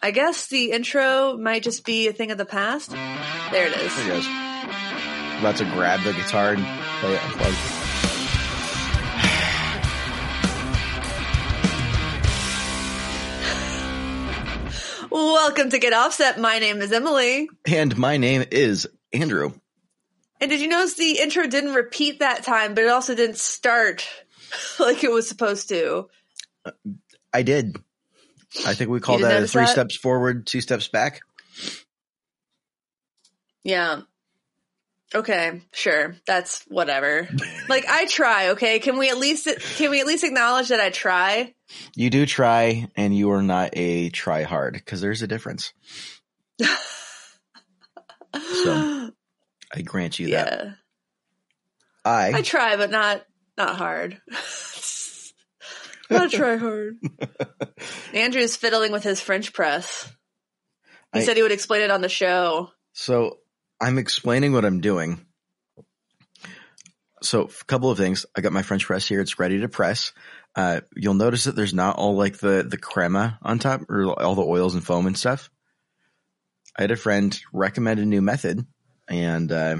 I guess the intro might just be a thing of the past. There it is. There he goes. About to grab the guitar and play it unplugged. Welcome to Get Offset. My name is Emily. And my name is Andrew. And did you notice the intro didn't repeat that time, but it also didn't start like it was supposed to? I did. I think we call that a three that? steps forward, two steps back. Yeah. Okay, sure. That's whatever. like I try, okay? Can we at least can we at least acknowledge that I try? You do try, and you are not a try hard because there's a difference. So, I grant you that. I, I try, but not not hard. not try hard. Andrew's fiddling with his French press. He I- said he would explain it on the show. So I'm explaining what I'm doing. So a couple of things. I got my French press here. It's ready to press. Uh, you'll notice that there's not all like the, the crema on top or all the oils and foam and stuff. I had a friend recommend a new method and, uh,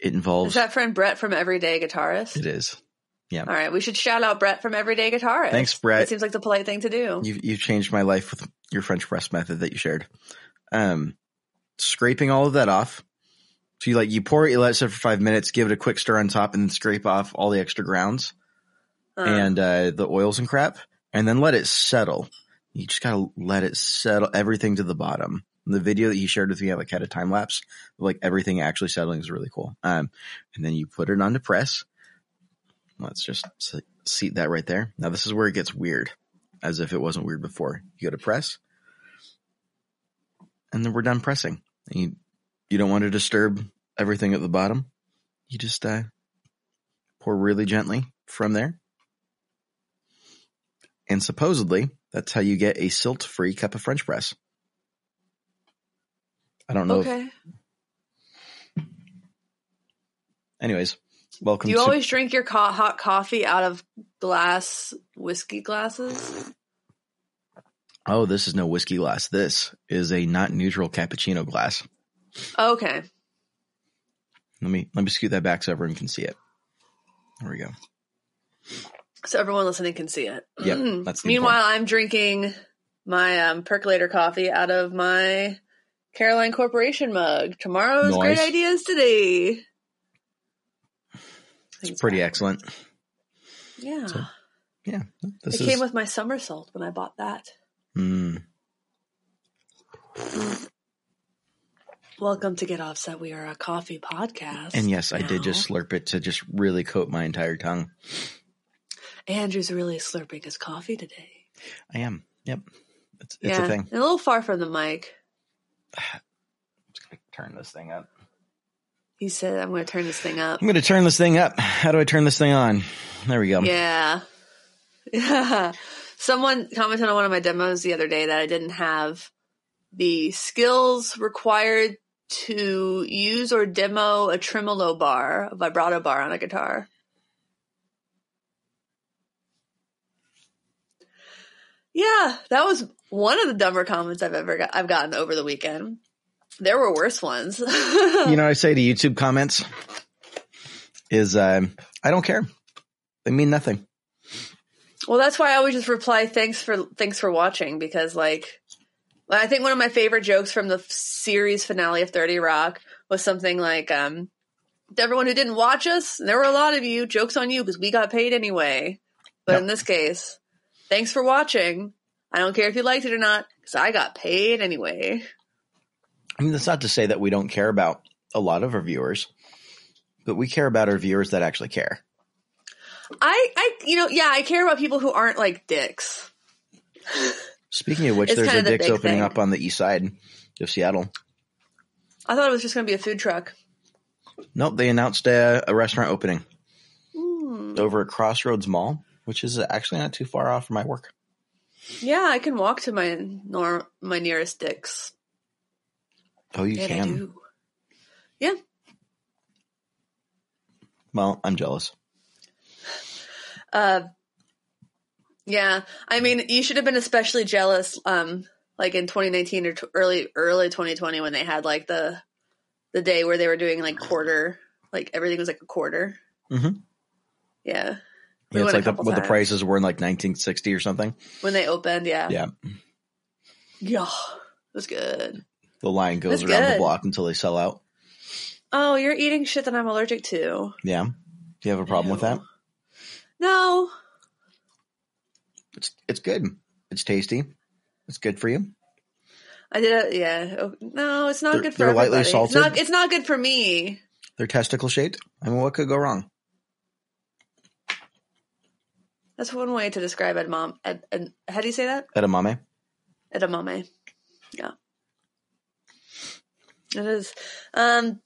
it Is involves, that friend Brett from Everyday Guitarist? it is. All right, we should shout out Brett from Everyday Guitarist. Thanks, Brett. It seems like the polite thing to do. You've, you've changed my life with your French press method that you shared. Um, scraping all of that off. So you like, you pour it, you let it sit for five minutes, give it a quick stir on top and then scrape off all the extra grounds Uh, and, uh, the oils and crap and then let it settle. You just gotta let it settle everything to the bottom. The video that he shared with me, I like had a time lapse, like everything actually settling is really cool. Um, and then you put it on to press. Let's just se- seat that right there. Now this is where it gets weird, as if it wasn't weird before. You go to press, and then we're done pressing. And you you don't want to disturb everything at the bottom. You just uh, pour really gently from there, and supposedly that's how you get a silt-free cup of French press. I don't know. If, okay. anyways, welcome. Do you to, always drink your co- hot coffee out of glass whiskey glasses? oh, this is no whiskey glass. This is a not neutral cappuccino glass. Okay. Let me let me scoot that back so everyone can see it. There we go. So everyone listening can see it. The Meanwhile, I'm drinking my um, percolator coffee out of my Caroline Corporation mug. Tomorrow's great ideas today. It's pretty excellent. Yeah. So, Yeah, this it is. came with my somersault when I bought that. Mm, Welcome to Get Offset. We are a coffee podcast. and yes, I did just slurp it to just really coat my entire tongue. Andrew's really slurping his coffee today. I am. Yep, it's it's yeah, a thing. a little far from the mic. I'm just gonna turn this thing up. He said, "I'm going to turn this thing up." I'm gonna turn this thing up. How do I turn this thing on? There we go. Yeah. Yeah. Someone commented on one of my demos the other day that I didn't have the skills required to use or demo a tremolo bar, a vibrato bar on a guitar. Yeah, that was one of the dumber comments I've ever got, I've gotten over the weekend. There were worse ones. You know, what I say to YouTube comments is, um, I don't care. They mean nothing. Well, that's why I always just reply thanks for thanks for watching because like I think one of my favorite jokes from the series finale of 30 Rock was something like um to everyone who didn't watch us, there were a lot of you, jokes on you because we got paid anyway. But Yep. in this case, thanks for watching. I don't care if you liked it or not cuz I got paid anyway. I mean, that's not to say that we don't care about a lot of our viewers, but we care about our viewers that actually care. I I you know, yeah, I care about people who aren't like dicks. Speaking of which, It's there's a the Dick's opening thing. up on the east side of Seattle. I thought it was just going to be a food truck. Nope, they announced a, a restaurant opening Hmm. over at Crossroads Mall, which is actually not too far off from my work. Yeah, I can walk to my nor my nearest Dick's. Oh, you And can. do. Yeah. Well, I'm jealous. Uh, Yeah, I mean, you should have been especially jealous, um, like in 2019 or t- early early 2020 when they had like the the day where they were doing like quarter, like everything was like a quarter. Mm-hmm. Yeah, We Yeah, it's like the, what the prices were in like 1960 or something. when they opened. Yeah, Yeah. yeah, it was good. The line goes That's around the block until they sell out. Oh, you're eating shit that I'm allergic to. Yeah. Do you have a problem with that? No, It's it's good. It's tasty. It's good for you. I did it. Yeah, Oh, no, it's not They're- good for they're lightly everybody. salted? It's not. It's not good for me. They're testicle shaped. I mean, what could go wrong? That's one way to describe edamame. Ed, ed, how do you say that? Edamame. Edamame. Yeah. It is. Um,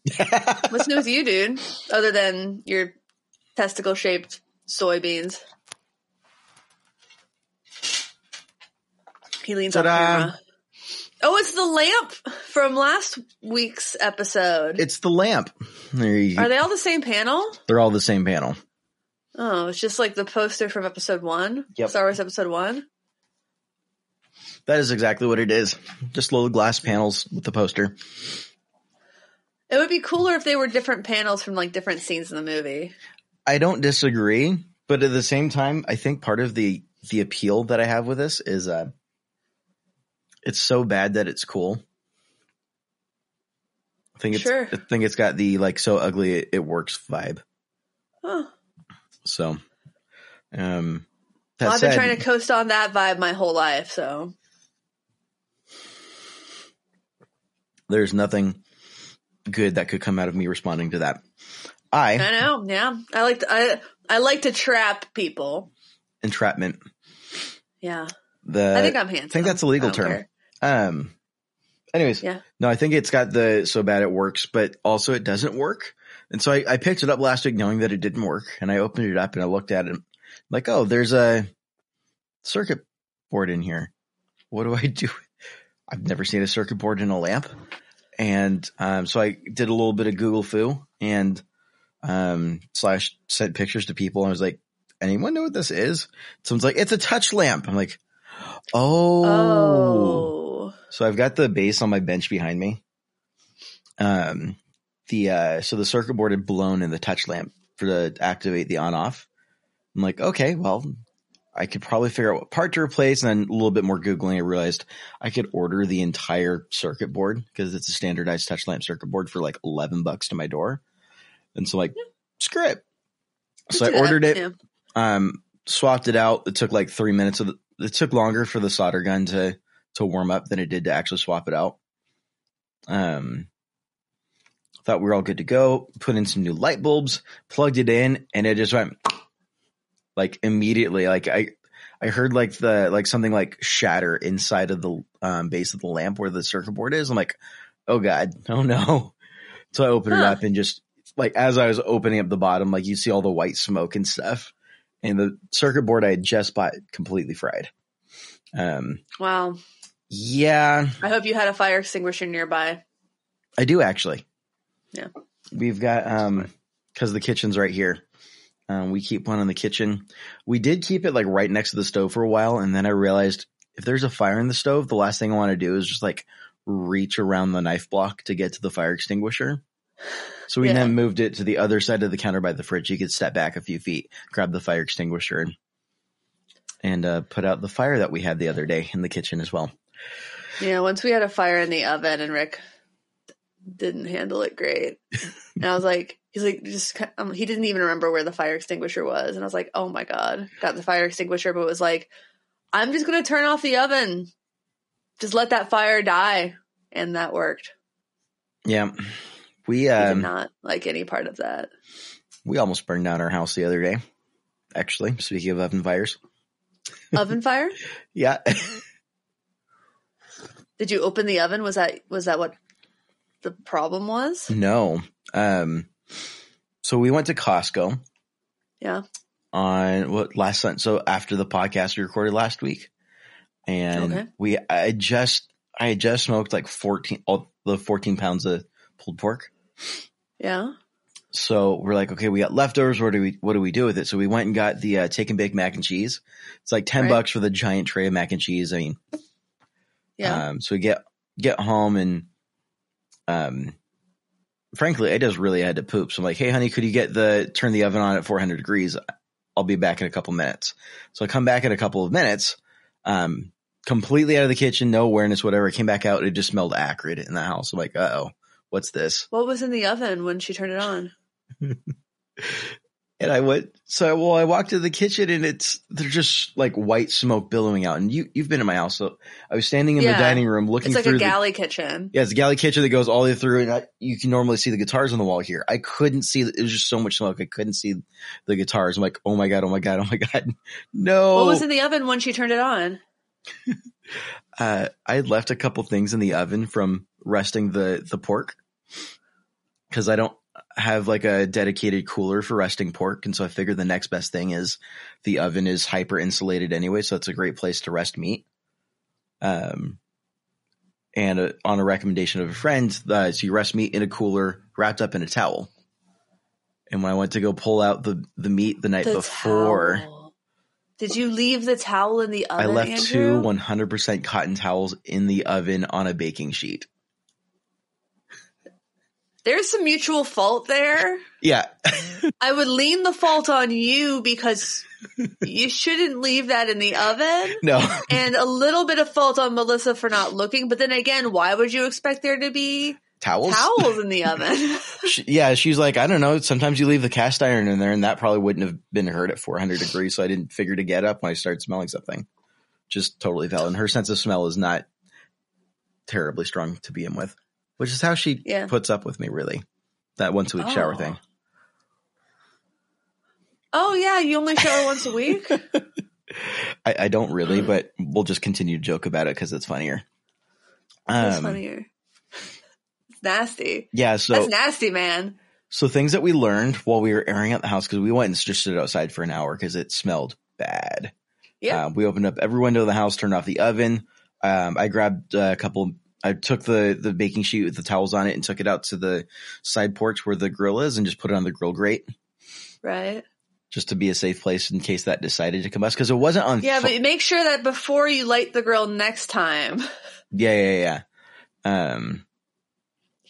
what's new with you, dude? Other than your testicle shaped soybeans. He leans on Ta-da. camera. Oh, it's the lamp from last week's episode. It's the lamp. You Are they all the same panel? They're all the same panel. Oh, it's just like the poster from episode one. Yep. Star Wars episode one. That is exactly what it is. Just little glass panels with the poster. It would be cooler if they were different panels from like different scenes in the movie. I don't disagree, but at the same time, I think part of the the appeal that I have with this is uh it's so bad that it's cool. I think it's Sure. I think it's got the like so ugly it, it works vibe. Huh. So um I've said, been trying to coast on that vibe my whole life, so there's nothing good that could come out of me responding to that. I I know. Yeah, I like to, I I like to trap people. entrapment. Yeah, The I think I'm handsome. I think that's a legal term. care. Um. Anyways, Yeah. no, I think it's got the so bad it works, but also it doesn't work. And so I, I picked it up last week knowing that it didn't work, and I opened it up and I looked at it, like, oh, there's a circuit board in here. What do I do? I've never seen a circuit board in a lamp, and um, so I did a little bit of Google foo and um, slash sent pictures to people. And I was like, anyone know what this is? Someone's like, it's a touch lamp. I'm like, oh. Oh, So I've got the base on my bench behind me. Um, the uh, so the circuit board had blown in the touch lamp for to activate the on off. I'm like, okay, well, I could probably figure out what part to replace, and then a little bit more googling, I realized I could order the entire circuit board because it's a standardized touch lamp circuit board for like eleven bucks to my door. And so, like, screw it. So I ordered it Yeah. um swapped it out it took like three minutes of the, it took longer for the solder gun to to warm up than it did to actually swap it out um thought we were all good to go put in some new light bulbs plugged it in and it just went like immediately like i i heard like the like something like shatter inside of the um base of the lamp where the circuit board is i'm like oh god oh no so i opened it up and just like as i was opening up the bottom like you see all the white smoke and stuff and the circuit board I had just bought completely fried. Um, Wow. yeah, I hope you had a fire extinguisher nearby. I do actually. Yeah. We've got, um, cause the kitchen's right here. Um, we keep one in the kitchen. We did keep it like right next to the stove for a while. And then I realized if there's a fire in the stove, the last thing I want to do is just like reach around the knife block to get to the fire extinguisher. So we Yeah. then moved it to the other side of the counter by the fridge. You could step back a few feet, grab the fire extinguisher, and, and uh, put out the fire that we had the other day in the kitchen as well. Yeah, once we had a fire in the oven and Rick didn't handle it great. and I was like, he's like, just, um, he didn't even remember where the fire extinguisher was. And I was like, oh my God, got the fire extinguisher, but was like, I'm just going to turn off the oven. Just let that fire die. And that worked. Yeah, we He did um, not like any part of that. we almost burned down our house the other day. Actually, speaking of oven fires, oven fire? yeah, Did you open the oven? Was that, was that what the problem was? no. Um, so we went to Costco Yeah. on what last Sunday. So after the podcast we recorded last week, and Okay. we I just I had just smoked like fourteen all the fourteen pounds of pulled pork. Yeah. so we're like, okay, we got leftovers. What do we what do we do with it? So we went and got the uh, take and bake mac and cheese. It's like ten Right. bucks for the giant tray of mac and cheese. I mean, Yeah. um, so we get get home and um, frankly, I just really had to poop. So I'm like, hey, honey, could you get the turn the oven on at 400 degrees? I'll be back in a couple minutes. So I come back in a couple of minutes. Um, completely out of the kitchen, no awareness, whatever. I came back out. It just smelled acrid in the house. I'm like, uh oh, what's this? what was in the oven when she turned it on? And I went, so well, I walked to the kitchen and it's there's just like white smoke billowing out. And you you've been in my house, so I was standing in Yeah. the dining room looking It's like through a the galley kitchen. yeah, it's a galley kitchen that goes all the way through, and I, you can normally see the guitars on the wall here. I couldn't see; it was just so much smoke. I couldn't see the guitars. I'm like, oh my god, oh my god, oh my god, no! What was in the oven when she turned it on? uh, I had left a couple things in the oven from resting the the pork because I don't have like a dedicated cooler for resting pork, and so I figured the next best thing is the oven is hyper insulated anyway, so it's a great place to rest meat. Um, and uh, on a recommendation of a friend, uh, so you rest meat in a cooler wrapped up in a towel. And when I went to go pull out the the meat the night The before, towel. Did you leave the towel in the oven? I left Andrew? two 100% cotton towels in the oven on a baking sheet. There's some mutual fault there. Yeah. I would lean the fault on you because you shouldn't leave that in the oven. no. And a little bit of fault on Melissa for not looking. But then again, why would you expect there to be Towels? towels in the oven? She- yeah, she's like, I don't know. Sometimes you leave the cast iron in there, and that probably wouldn't have been hurt at 400 degrees. So I didn't figure to get up when I started smelling something. Just totally valid. And her sense of smell is not terribly strong to begin with, which is how she Yeah. puts up with me, really. That once a week shower Oh. thing. oh, yeah, you only shower once a week? I, I don't really, but we'll just continue to joke about it because it's funnier. That's Um, funnier. It's nasty. Yeah, so That's nasty, man. So things that we learned while we were airing out the house because we went and just stood outside for an hour because it smelled bad. Yeah. Uh, we opened up every window of the house, turned off the oven. Um, I grabbed a couple. I took the the baking sheet with the towels on it and took it out to the side porch where the grill is and just put it on the grill grate Right. just to be a safe place in case that decided to combust because it wasn't on. Yeah, fu- but make sure that before you light the grill next time. yeah, yeah, yeah. Um,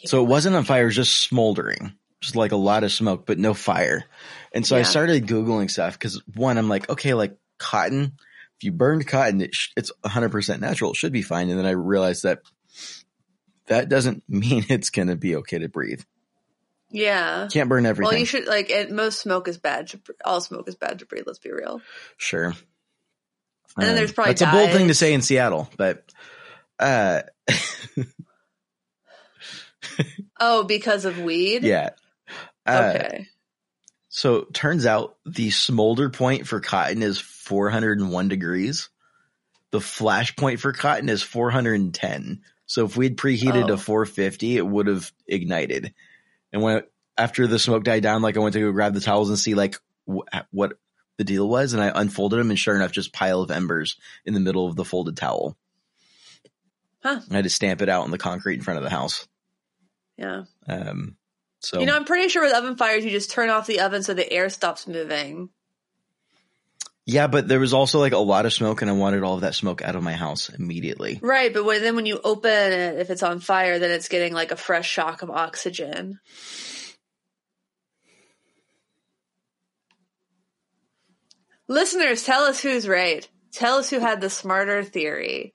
so it wasn't on fire; it was just smoldering, just like a lot of smoke, but no fire. And so I started googling stuff because one, I'm like, okay, like cotton. If you burned cotton, it sh- it's 100 percent natural. It should be fine. And then I realized that that doesn't mean it's going to be okay to breathe. Yeah. Can't burn everything. Well, you should like it, most smoke is bad. To, all smoke is bad to breathe. Let's be real. Sure. And then there's probably it's a bold thing to say in Seattle, but uh, Oh, because of weed. yeah. Uh, Okay. So turns out the smolder point for cotton is 401 degrees. The flash point for cotton is 410. So if we'd preheated Oh. to 450, it would have ignited. And when after the smoke died down, like I went to go grab the towels and see like wh- what the deal was, and I unfolded them, and sure enough, just pile of embers in the middle of the folded towel. Huh. I had to stamp it out on the concrete in front of the house. Yeah. Um, so You know, I'm pretty sure with oven fires, you just turn off the oven so the air stops moving. Yeah, but there was also like a lot of smoke, and I wanted all of that smoke out of my house immediately. Right, but when, then when you open it, if it's on fire, then it's getting like a fresh shock of oxygen. Listeners, tell us who's right. Tell us who had the smarter theory.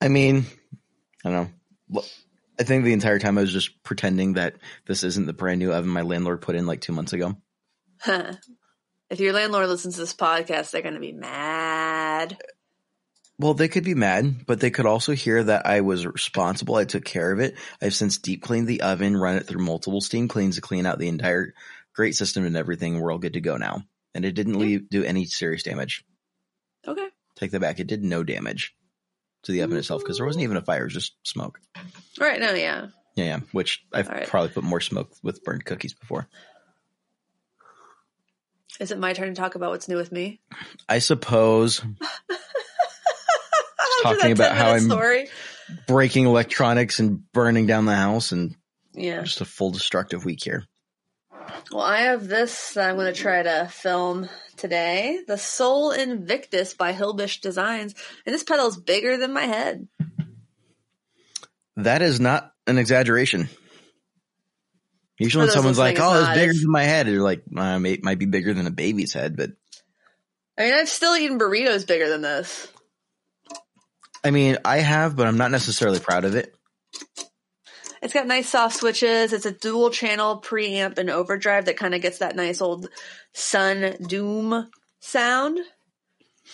I mean, I don't know. I think the entire time I was just pretending that this isn't the brand new oven my landlord put in like two months ago. Huh. If your landlord listens to this podcast, they're going to be mad. Well, they could be mad, but they could also hear that I was responsible. I took care of it. I've since deep cleaned the oven, run it through multiple steam cleans to clean out the entire grate system and everything. We're all good to go now. And it didn't leave, do any serious damage. Okay. Take that back. It did no damage to the oven itself because there wasn't even a fire. It was just smoke. Right. No, yeah. Yeah, yeah. Which I've right. probably put more smoke with burned cookies before. Is it my turn to talk about what's new with me? I suppose Talking about how I'm- story. breaking electronics and burning down the house and Yeah. just a full destructive week here. Well, I have this that I'm going to try to film today. The Sol Invictus by Hilbish Designs. And this pedal is bigger than my head. That is not an exaggeration. Usually when someone's like, oh, it's bigger than my head, you're like, uh, it might be bigger than a baby's head, but I mean, I've still eaten burritos bigger than this. I mean, I have, but I'm not necessarily proud of it. It's got nice soft switches. It's a dual channel preamp and overdrive that kind of gets that nice old Sunn Doom sound.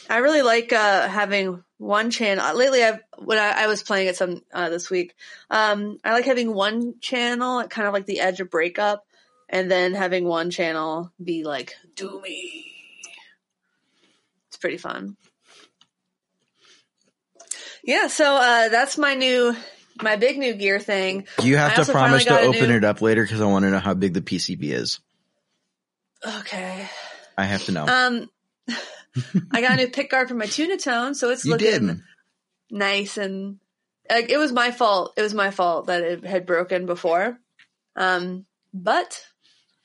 I really like uh, having one channel. Lately, I've when I, I was playing it some uh, this week, um, I like having one channel at kind of like the edge of breakup, and then having one channel be like doomy. It's pretty fun. Yeah, so uh, that's my new, my big new gear thing. You have I to promise to finally got a open new- it up later because I want to know how big the PCB is. Okay. I have to know. Um, I got a new pick guard for my tuna tone, so it's you looking did. nice and like it was my fault. It was my fault that it had broken before. Um, but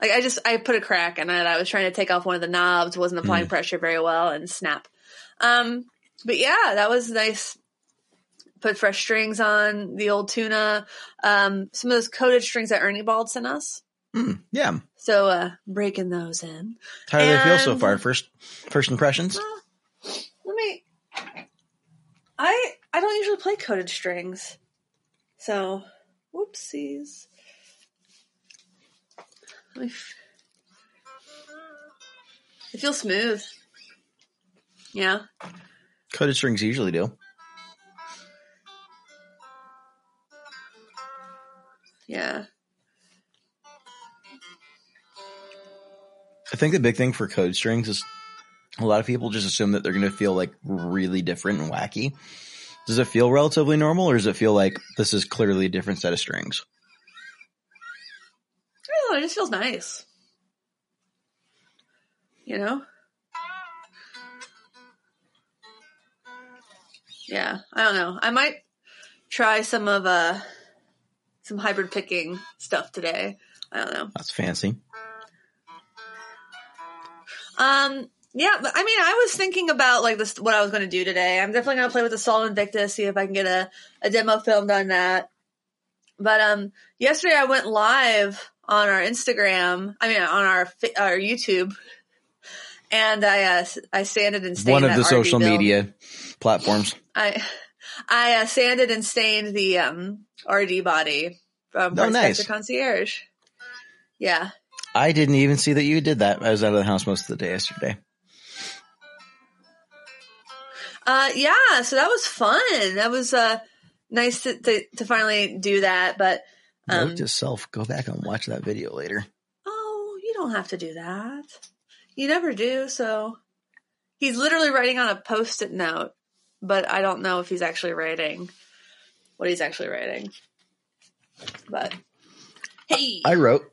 like I just I put a crack in it. I was trying to take off one of the knobs, wasn't applying pressure very well, and snap. Um, but yeah, that was nice. Put fresh strings on the old tuna. Um, some of those coated strings that Ernie Ball sent us. Mm, yeah. So uh breaking those in. How do they feel so far? First, first impressions. Let me. I I don't usually play coated strings, so whoopsies. Let me f- It feels smooth. Yeah. Coated strings usually do. Yeah. I think the big thing for code strings is a lot of people just assume that they're going to feel like really different and wacky. Does it feel relatively normal or does it feel like this is clearly a different set of strings? I don't know, it just feels nice. You know? Yeah, I don't know. I might try some of uh some hybrid picking stuff today. I don't know. That's fancy. Um yeah, but I mean, I was thinking about like this what I was going to do today. I'm definitely going to play with the Sol Invictus, see if I can get a a demo filmed on that. But um yesterday I went live on our Instagram, I mean on our our YouTube and I uh, I sanded and stained One of the social media platforms. I I uh, sanded and stained the um RD body from Oh, nice. Concierge. Yeah. I didn't even see that you did that. I was out of the house most of the day yesterday. Uh, yeah, so that was fun. That was uh nice to to, to finally do that. But um, Note to self, go back and watch that video later. oh, you don't have to do that. You never do. So he's literally writing on a post-it note, but I don't know if he's actually writing what he's actually writing. But hey, I wrote,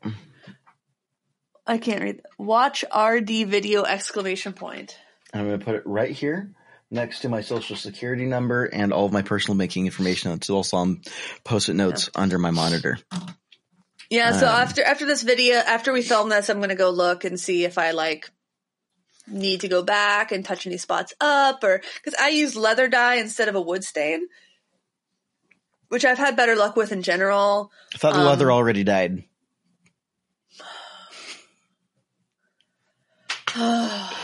I can't read. Watch RD video exclamation point. I'm going to put it right here next to my social security number and all of my personal banking information. It's also on post-it notes under my monitor. Yeah, so Um, after after this video, after we film this, I'm gonna go look and see if I like need to go back and touch any spots up, or because I use leather dye instead of a wood stain, which I've had better luck with in general. I thought the Um, leather already died.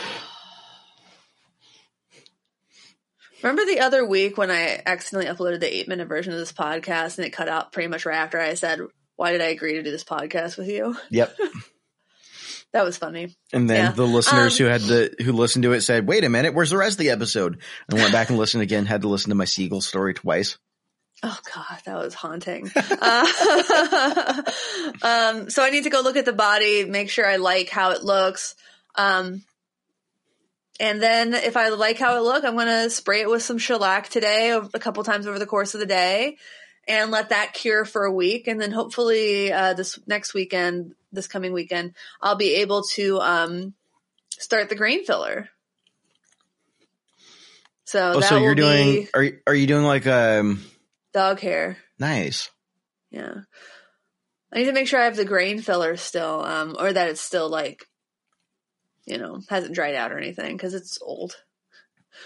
Remember the other week when I accidentally uploaded the eight minute version of this podcast and it cut out pretty much right after I said, "Why did I agree to do this podcast with you?" Yep. That was funny. And then Yeah. the listeners Um, who had the who listened to it said, "Wait a minute, where's the rest of the episode?" And went back and listened again. Had to listen to my seagull story twice. Oh god, that was haunting. uh, um, so I need to go look at the body, make sure I like how it looks. Um, and then if I like how it look, I'm going to spray it with some shellac today a couple times over the course of the day and let that cure for a week. And then hopefully, uh, this next weekend, this coming weekend, I'll be able to, um, start the grain filler. So Oh, so you're doing are are you doing like um dog hair. nice? Yeah. I need to make sure I have the grain filler still, um, or that it's still like, you know, hasn't dried out or anything because it's old.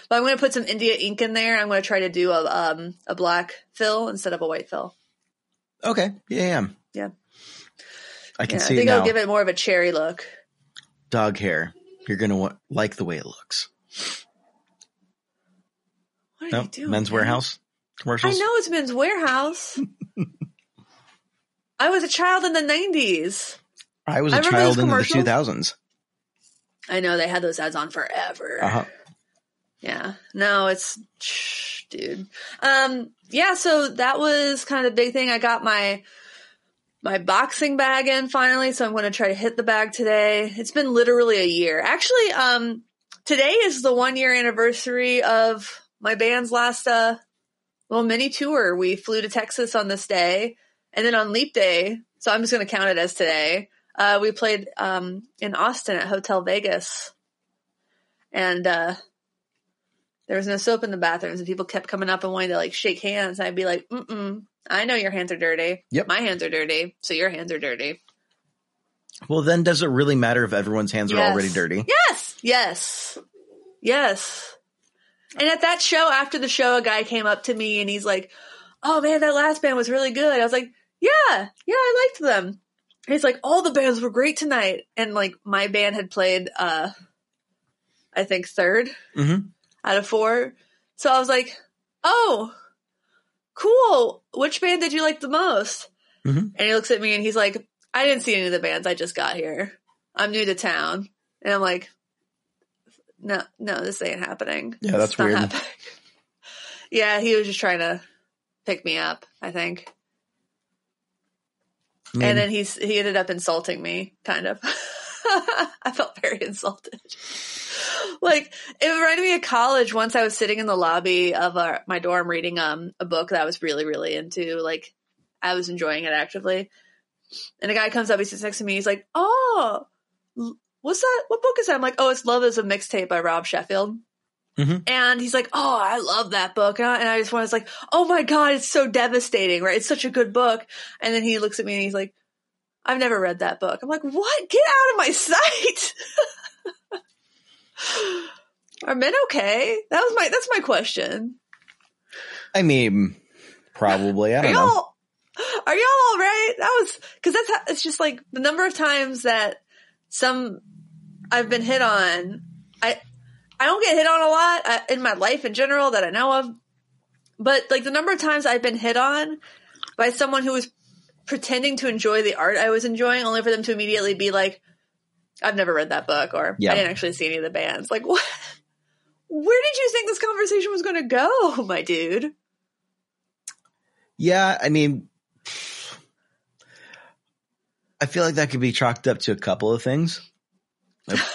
But I'm going to put some India ink in there. I'm going to try to do a um, a black fill instead of a white fill. Okay. Yeah. Yeah. Yeah. I can Yeah, see I think. I'll give it more of a cherry look. Dog hair. You're gonna want, like the way it looks. What are No, you doing? Men's man? Wearhouse commercials. I know it's Men's Wearhouse. I was a child in the 90s. I was a I child in the 2000s. I know they had those ads on forever. Uh huh. Yeah. No, it's dude. Um yeah, so that was kind of the big thing. I got my my boxing bag in finally, so I'm going to try to hit the bag today. It's been literally a year. Actually, um today is the 1 year anniversary of my band's last uh little mini tour. We flew to Texas on this day and then on leap day, so I'm just going to count it as today. Uh we played um in Austin at Hotel Vegas. And uh there was no soap in the bathrooms and people kept coming up and wanting to like shake hands. I'd be like, mm-mm, I know your hands are dirty. Yep. My hands are dirty. So your hands are dirty. Well, then does it really matter if everyone's hands are already dirty? Yes. Yes. Yes. And at that show, after the show, a guy came up to me and he's like, Oh man, that last band was really good. I was like, Yeah, yeah, I liked them. He's like, All the bands were great tonight. And like my band had played uh I think third. Mm-hmm. out of four. So I was like, oh, cool. Which band did you like the most? Mhm. And he looks at me and he's like, I didn't see any of the bands. I just got here. I'm new to town. And I'm like, no, no, this ain't happening. Yeah, that's weird. happening." yeah, he was just trying to pick me up, I think. I mean, and then he's he ended up insulting me, kind of. I felt very insulted. like it reminded me of college. Once I was sitting in the lobby of our, my dorm reading um a book that I was really really into. Like I was enjoying it actively, and a guy comes up, he sits next to me, he's like, "Oh, what's that? What book is that?" I'm like, "Oh, it's Love Is a Mixtape by Rob Sheffield." Mhm. And he's like, "Oh, I love that book," and I, and I just was like, "Oh my god, it's so devastating, right? It's such a good book." And then he looks at me and he's like, "I've never read that book." I'm like, "What? Get out of my sight!" Are men okay? That was my that's my question. I mean, probably. I Are don't know. are y'all all right? That was because that's how, it's just like the number of times that some I've been hit on. I I don't get hit on a lot uh, in my life in general that I know of, but like the number of times I've been hit on by someone who was pretending to enjoy the art I was enjoying, only for them to immediately be like, "I've never read that book," or Yeah. "I didn't actually see any of the bands." Like what? Where did you think this conversation was going to go, my dude? Yeah, I mean, I feel like that could be chalked up to a couple of things.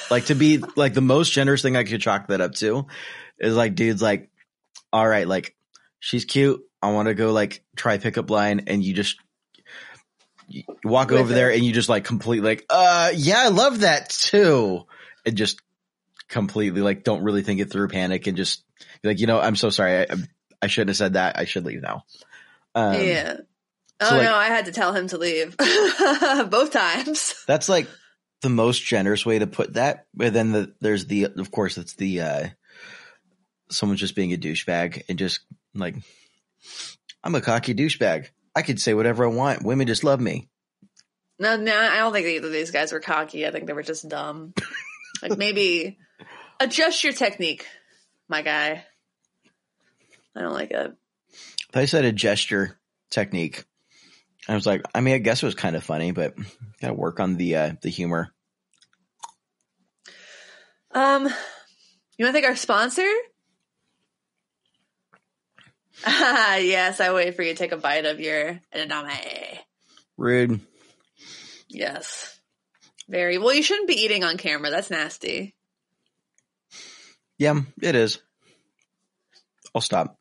Like, to be like the most generous thing I could chalk that up to is like, dude's like, all right, like she's cute. I want to go like try pickup line, and you just you walk With over there and you just like completely like, uh, yeah, I love that too, and just completely like don't really think it through, panic, and just be like, you know, I'm so sorry, I, I shouldn't have said that. I should leave now. Um, yeah. Oh so, like- no, I had to tell him to leave both times. That's like the most generous way to put that. But then the, there's the, of course, it's the, uh, someone just being a douchebag and just like, I'm a cocky douchebag. I could say whatever I want. Women just love me. No, no, I don't think either of these guys were cocky. I think they were just dumb. like maybe adjust your technique, my guy. I don't like it. I said a gesture technique. I was like, I mean, I guess it was kind of funny, but gotta work on the, uh, the humor. Um, you want to thank our sponsor? Ah, yes, I wait for you to take a bite of your edamame. Rude. Yes. Very well. You shouldn't be eating on camera. That's nasty. Yeah, it is. I'll stop.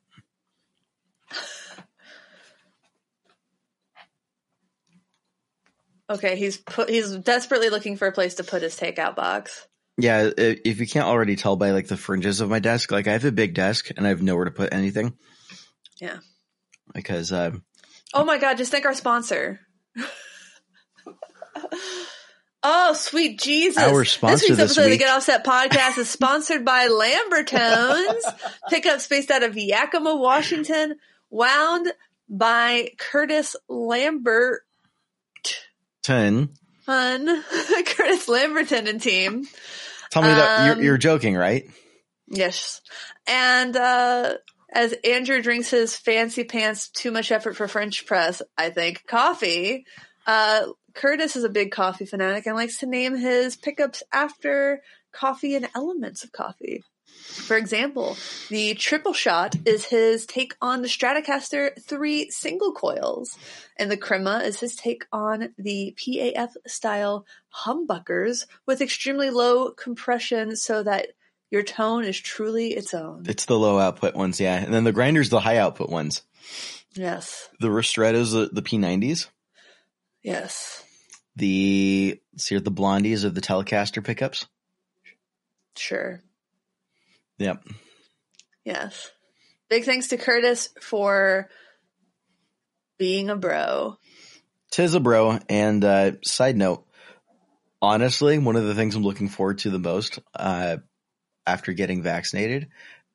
Okay, he's put. He's desperately looking for a place to put his takeout box. Yeah, if you can't already tell by like the fringes of my desk, like I have a big desk and I have nowhere to put anything. Yeah. Because um, Oh my god! Just thank our sponsor. Oh, sweet Jesus. Our sponsor this week's this episode of the Get Offset podcast is sponsored by Lambertones. Pickups based out of Yakima, Washington, wound by Curtis Lambert. Ten. Hun, Curtis Lamberton and team. Tell me that you're, Um, you're joking, right? Yes. And uh as Andrew drinks his fancy pants, too much effort for French press, I think, coffee, uh Curtis is a big coffee fanatic and likes to name his pickups after coffee and elements of coffee. For example, the triple shot is his take on the Stratocaster 3 single coils, and the Crema is his take on the PAF style humbuckers with extremely low compression so that your tone is truly its own. It's the low output ones, yeah. And then the grinders, the high output ones. Yes. The Ristrettos, the, the P90s. Yes. The, see, the Blondies of the Telecaster pickups. Sure. Yep. Yes. Big thanks to Curtis for being a bro. Tis a bro. And uh, side note, honestly, one of the things I'm looking forward to the most uh, after getting vaccinated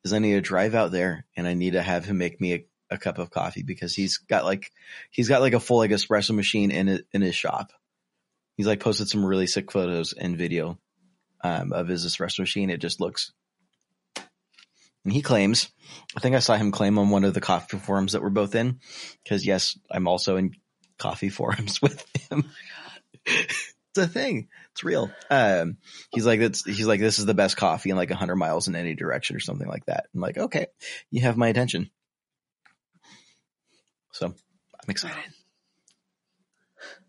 is I need to drive out there and I need to have him make me a, a cup of coffee because he's got like he's got like a full like espresso machine in it, in his shop. He's like posted some really sick photos and video um, of his espresso machine. It just looks. And he claims, I think I saw him claim on one of the coffee forums that we're both in, because yes, I'm also in coffee forums with him. it's a thing. It's real. Um, he's like, that's, he's like, this is the best coffee in like a hundred miles in any direction or something like that. I'm like, okay, you have my attention. So I'm excited.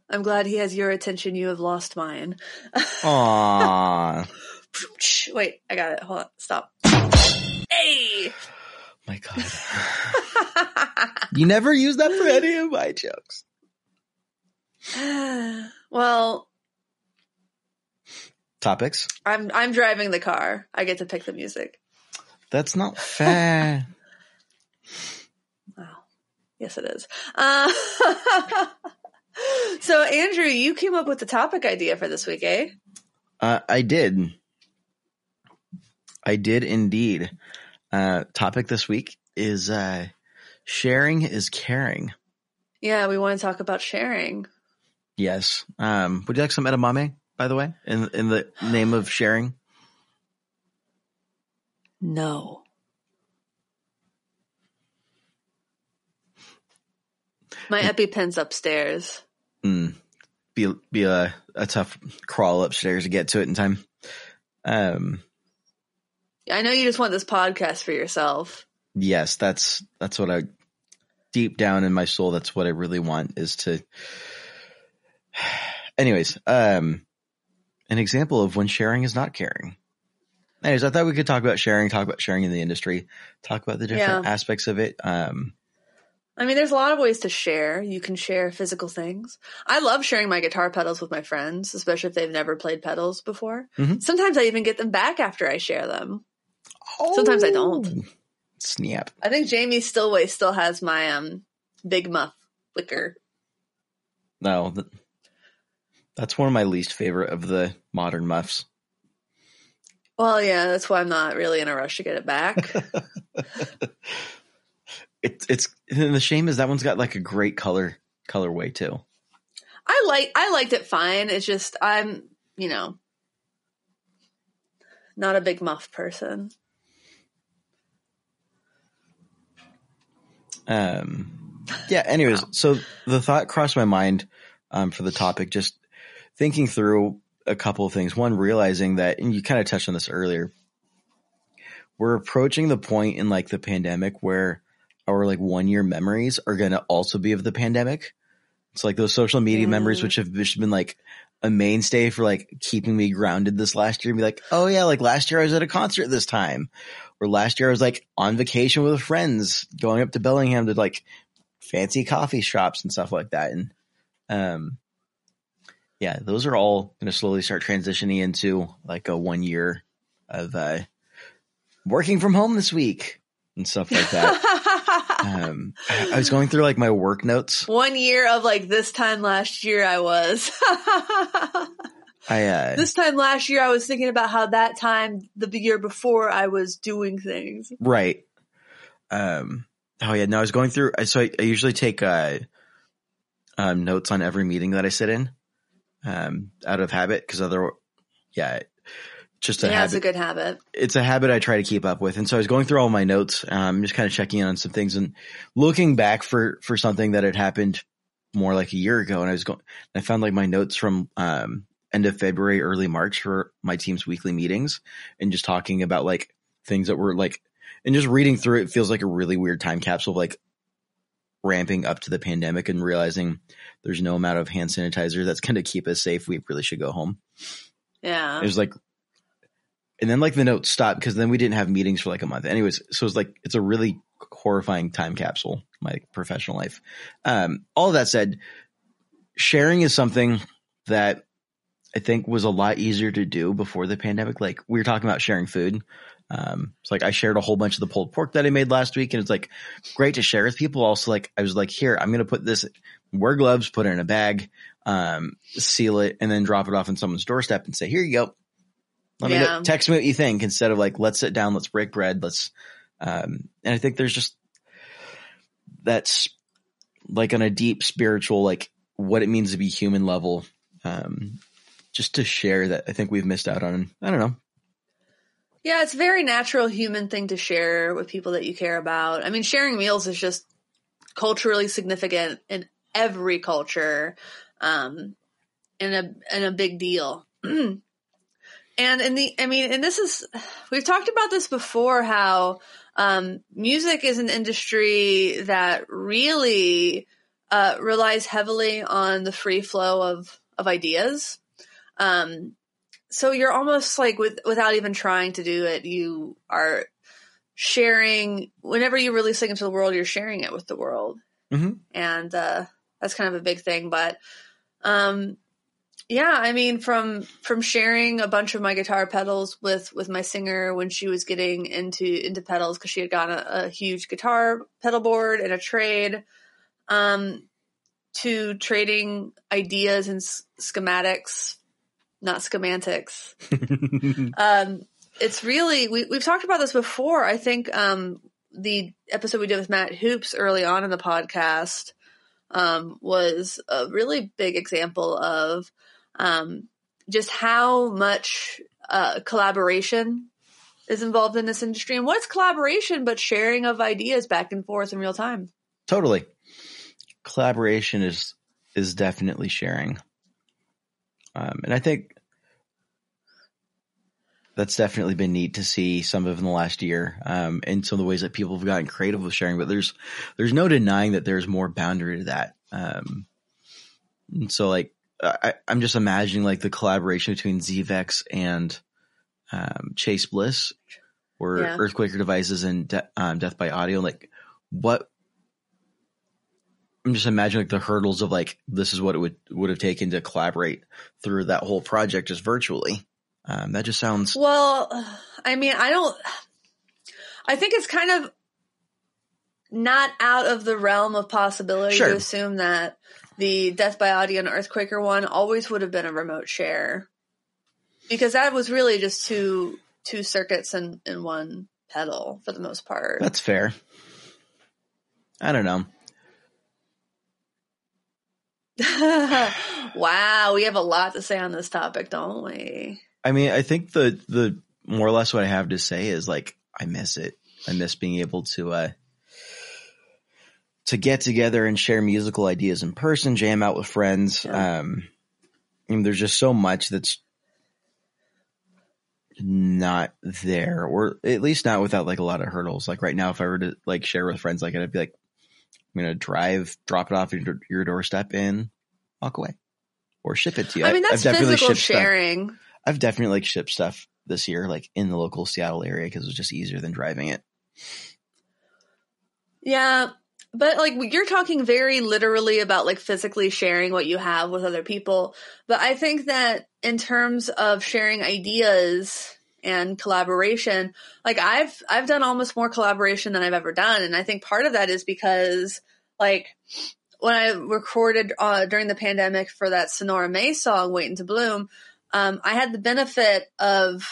I'm glad he has your attention. You have lost mine. Aww. Wait, I got it. Hold on. Stop. Hey! my God. You never use that for any of my jokes. well, Topics? I'm I'm driving the car. I get to pick the music. That's not fair. Oh, yes, it is. Uh, so, Andrew, you came up with the topic idea for this week, eh? Uh, I did. I did indeed. Uh, topic this week is uh, sharing is caring. Yeah, we want to talk about sharing. Yes. Um, would you like some edamame, by the way, in in the name of sharing? No. My EpiPen's upstairs. Mm, be be a, a tough crawl upstairs to get to it in time. Um, I know you just want this podcast for yourself. yes, that's that's what I deep down in my soul. That's what I really want is to. Anyways, um, an example of when sharing is not caring. Anyways, I thought we could talk about sharing, talk about sharing in the industry, talk about the different Yeah. aspects of it. Um, I mean, there's a lot of ways to share. You can share physical things. I love sharing my guitar pedals with my friends, especially if they've never played pedals before. Mhm. Sometimes I even get them back after I share them. Sometimes I don't. Oh, Snap. I think Jamie Stillway still has my um Big Muff liquor. No, th- that's one of my least favorite of the modern muffs. Well, yeah, that's why I'm not really in a rush to get it back. It's it's and the shame is that one's got like a great color colorway too. I like I liked it fine. It's just I'm, you know, not a big muff person. Um, yeah. Anyways, so the thought crossed my mind um, for the topic, just thinking through a couple of things. One, realizing that, and you kind of touched on this earlier, we're approaching the point in like the pandemic where our like one year memories are going to also be of the pandemic. It's like those social media Yeah. memories, which have been like a mainstay for like keeping me grounded this last year. and Be like, oh yeah, like last year I was at a concert this time, or last year I was like on vacation with friends, going up to Bellingham to like fancy coffee shops and stuff like that. And um, yeah, those are all going to slowly start transitioning into like a one year of uh, working from home this week and stuff like that. um, I I was going through like my work notes. One year of like this time last year I was. I uh, this time last year, I was thinking about how that time the year before I was doing things. right. Um. Oh yeah. No, I was going through. I So I, I usually take uh, um, notes on every meeting that I sit in, um, out of habit because other, yeah, just a yeah, habit. it's a good habit. it's a habit I try to keep up with. And so I was going through all my notes, um, just kind of checking in on some things and looking back for, for something that had happened more like a year ago. And I was going, I found like my notes from, um, end of February, early March for my team's weekly meetings and just talking about like things that were like, and just reading through it feels like a really weird time capsule of like ramping up to the pandemic and realizing there's no amount of hand sanitizer that's going to keep us safe. We really should go home. Yeah. It was like, and then like the notes stopped because then we didn't have meetings for like a month. Anyways, so it's like it's a really horrifying time capsule, my professional life. Um, all of that said, sharing is something that I think was a lot easier to do before the pandemic. Like we were talking about sharing food. Um, it's like I shared a whole bunch of the pulled pork that I made last week, and it's like great to share with people. Also, like I was like, here, I'm gonna put this, wear gloves, put it in a bag, um, seal it, and then drop it off in someone's doorstep and say, here you go. Let me Yeah. know, text me what you think instead of like, let's sit down, let's break bread, let's, um, and I think there's just that's like on a deep spiritual, like what it means to be human level, um, just to share that I think we've missed out on. I don't know. Yeah, it's a very natural human thing to share with people that you care about. I mean, sharing meals is just culturally significant in every culture, um, and a and a big deal. and in the, I mean, and this is we've talked about this before. How um, music is an industry that really uh, relies heavily on the free flow of of ideas. Um, so you're almost like with without even trying to do it, you are sharing whenever you release something into the world, you're sharing it with the world, Mhm. and uh, that's kind of a big thing. But um, yeah, I mean, from from sharing a bunch of my guitar pedals with with my singer when she was getting into into pedals because she had gotten a, a huge guitar pedal board and a trade, um, to trading ideas and s- schematics, not schematics. Um, it's really we we've talked about this before. I think um, the episode we did with Matt Hoops early on in the podcast um, was a really big example of um, just how much uh, collaboration is involved in this industry. And what's collaboration but sharing of ideas back and forth in real time? Totally. Collaboration is is definitely sharing. Um, and I think that's definitely been neat to see some of in the last year, um, and some of the ways that people have gotten creative with sharing. But there's there's no denying that there's more boundary to that. Um, and so like I, I'm just imagining like the collaboration between ZVEX and um, Chase Bliss or Yeah. Earthquaker Devices and De- um, Death by Audio. Like what I'm just imagining like the hurdles of like this is what it would would have taken to collaborate through that whole project just virtually. Um, that just sounds Well, I mean, I don't. I think it's kind of not out of the realm of possibility Sure. to assume that the Death by Audio and Earthquaker one always would have been a remote share, because that was really just two two circuits and in one pedal for the most part. that's fair. I don't know. wow, we have a lot to say on this topic, don't we? I mean, I think the the more or less what I have to say is like I miss it. I miss being able to uh to get together and share musical ideas in person, jam out with friends. Yeah. Um I mean, there's just so much that's not there, or at least not without like a lot of hurdles. Like right now, if I were to like share with friends, like I'd be like, I'm gonna drive, drop it off at your, your doorstep, and walk away, or ship it to you. I mean, that's physical shipped stuff- sharing. I've definitely like shipped stuff this year, like in the local Seattle area, because it was just easier than driving it. Yeah, but like you're talking very literally about like physically sharing what you have with other people. But I think that in terms of sharing ideas and collaboration, like I've I've done almost more collaboration than I've ever done, and I think part of that is because like when I recorded uh, during the pandemic for that Sonora May song "Waiting to Bloom." um, I had the benefit of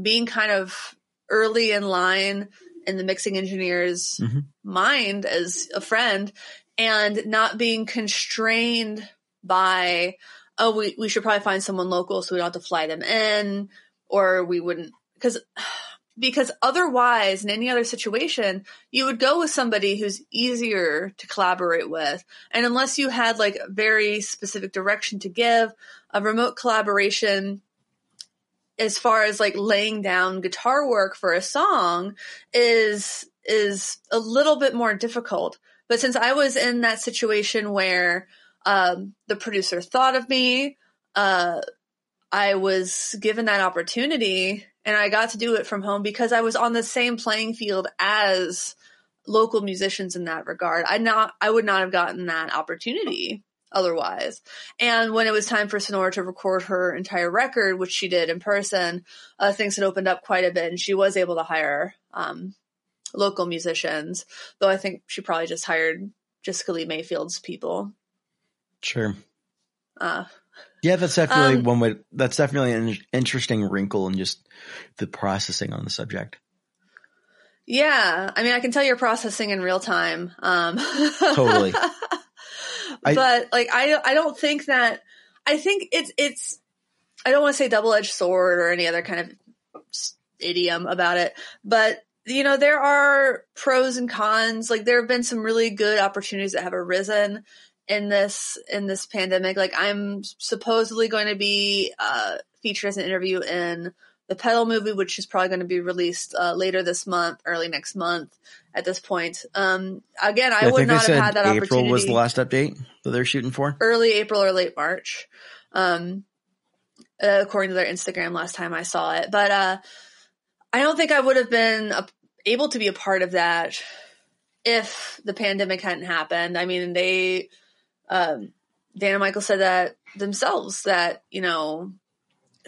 being kind of early in line in the mixing engineer's Mhm. mind as a friend and not being constrained by, oh, we, we should probably find someone local so we don't have to fly them in or we wouldn't, because, because otherwise in any other situation, you would go with somebody who's easier to collaborate with. And unless you had like very specific direction to give, a remote collaboration as far as like laying down guitar work for a song is is a little bit more difficult. But since I was in that situation where um, the producer thought of me, uh, I was given that opportunity and I got to do it from home because I was on the same playing field as local musicians in that regard. I not I would not have gotten that opportunity otherwise. And when it was time for Sonora to record her entire record, which she did in person, uh, things had opened up quite a bit, and she was able to hire um, local musicians. Though I think she probably just hired Jessica Lea Mayfield's people. Sure. Uh, Yeah, that's definitely Um, one way. That's definitely an interesting wrinkle in just the processing on the subject. yeah, I mean, I can tell you're processing in real time. Um, Totally. I- but like, I I don't think that. I think it's it's. I don't want to say double edged sword or any other kind of idiom about it, but you know there are pros and cons. Like there have been some really good opportunities that have arisen in this in this pandemic. Like I'm supposedly going to be uh, featured as an interview in the Pedal movie, which is probably going to be released uh, later this month, early next month. At this point, um, again, I Yeah, would not have had that April opportunity. April was the last update that they're shooting for. early April or late March, um, uh, according to their Instagram last time I saw it. But uh, I don't think I would have been a, able to be a part of that if the pandemic hadn't happened. I mean, they, um, Dan and Michael said that themselves that you know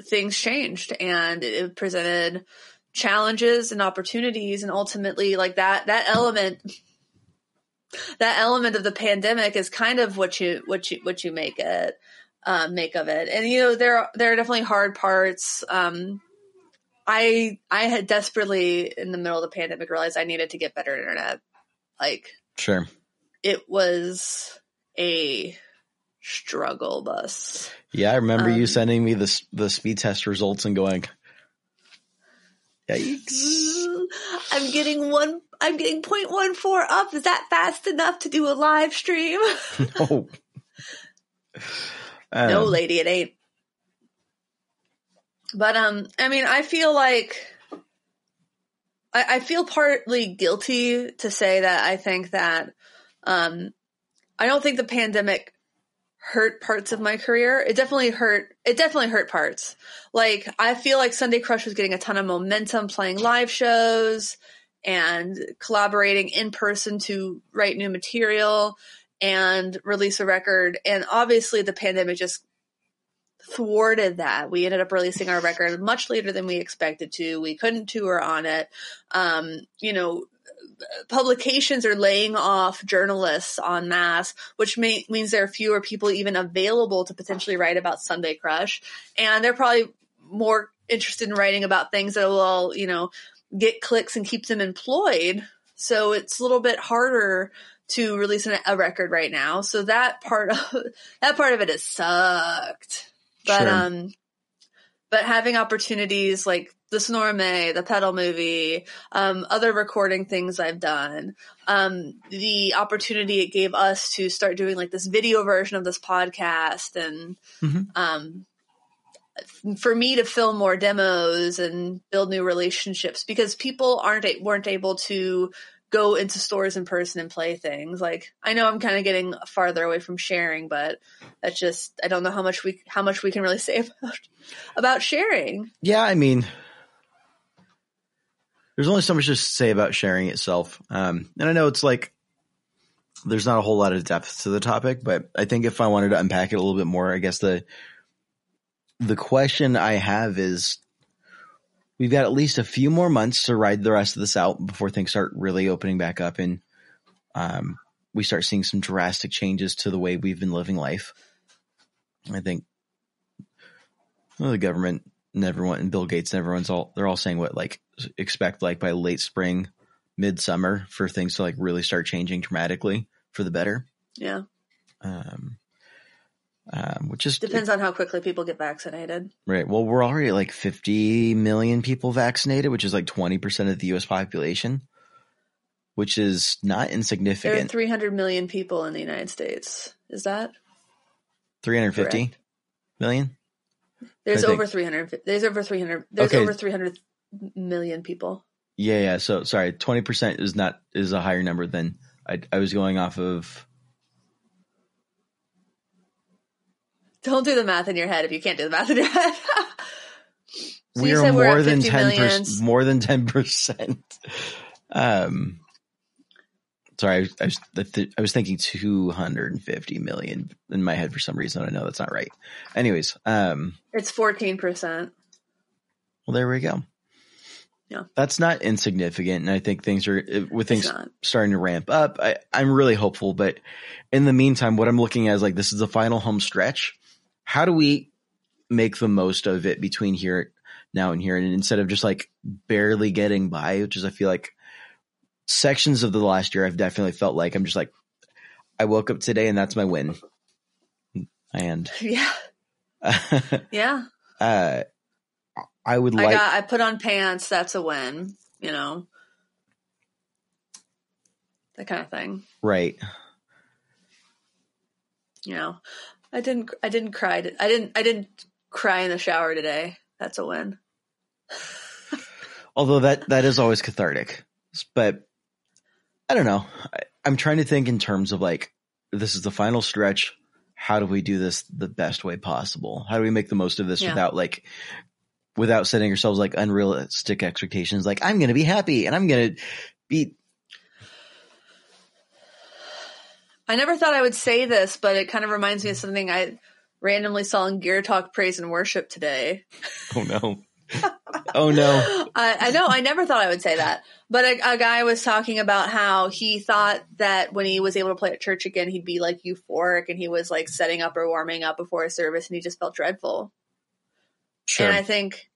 things changed and it presented challenges and opportunities and ultimately like that that element that element of the pandemic is kind of what you what you what you make it um, make of it. And you know there there are definitely hard parts. Um i i had desperately in the middle of the pandemic realized i needed to get better internet. Like Sure. it was a struggle bus Yeah, I remember you Um, sending me the the speed test results and going, "Yikes!" i'm getting one i'm getting 0.14 up is that fast enough to do a live stream no. no Um, lady it ain't but um i mean i feel like I, I feel partly guilty to say that i think that um i don't think the pandemic hurt parts of my career it definitely hurt it definitely hurt parts like i feel like sunday crush was getting a ton of momentum playing live shows and collaborating in person to write new material and release a record and obviously the pandemic just thwarted that. We ended up releasing our record much later than we expected to. We couldn't tour on it. Um, you know, publications are laying off journalists en masse, which may, means there are fewer people even available to potentially write about Sunday Crush. And they're probably more interested in writing about things that will, all, you know, get clicks and keep them employed. So it's a little bit harder to release an, a record right now. So that part of that part of it has sucked. But Sure. um but having opportunities like the Sonora May, the pedal movie, um, other recording things I've done, um, the opportunity it gave us to start doing like this video version of this podcast and Mhm. um for me to film more demos and build new relationships because people aren't a- weren't able to go into stores in person and play things. Like i know i'm kind of getting farther away from sharing but that's just i don't know how much we how much we can really say about about sharing. Yeah, I mean, there's only so much to say about sharing itself. Um, and I know it's like there's not a whole lot of depth to the topic, but I think if I wanted to unpack it a little bit more, I guess the the question I have is we've got at least a few more months to ride the rest of this out before things start really opening back up and um, we start seeing some drastic changes to the way we've been living life. I think Well, the government and everyone and Bill Gates and everyone's all they're all saying what like expect like by late spring, midsummer for things to like really start changing dramatically for the better. Yeah. Um, um, which is Depends on how quickly people get vaccinated. right. Well, we're already at like 50 million people vaccinated, which is like 20% of the US population, which is not insignificant. There are insignificant. 300 million people in the United States. Is that? 350 correct. million. There's over 300. There's over 300. There's Okay. over 300 million people. Yeah, yeah. So sorry, 20% is not, is a higher number than I, I was going off of. Don't do the math in your head if you can't do the math in your head. So we you are said we're more than 50 ten million. percent. More than ten percent. Um, sorry, I, I was I th- I was thinking two hundred and fifty million in my head for some reason. I know that's not right. Anyways, um, It's 14%. well, there we go. Yeah. that's not insignificant, and I think things are with things starting to ramp up. I, I'm really hopeful, but in the meantime, what I'm looking at is like this is the final home stretch. How do we make the most of it between here now and here, and instead of just like barely getting by, which is I feel like sections of the last year I've definitely felt like I'm just like I woke up today and that's my win, and Yeah. Yeah. uh, I would I like got I put on pants, that's a win, you know. That kind of thing. right. You know. I didn't I didn't cry to, I didn't I didn't cry in the shower today. That's a win. Although that that is always cathartic, but I don't know. I, I'm trying to think in terms of like this is the final stretch. How do we do this the best way possible? How do we make the most of this Yeah. without like without setting ourselves like unrealistic expectations? Like I'm going to be happy and I'm going to be I never thought I would say this, but it kind of reminds me of something I randomly saw in Gear Talk Praise and Worship today. oh no, oh no, I, I know I never thought I would say that, but a, a guy was talking about how he thought that when he was able to play at church again, he'd be like euphoric, and he was like setting up or warming up before a service, and he just felt dreadful. sure, And I think,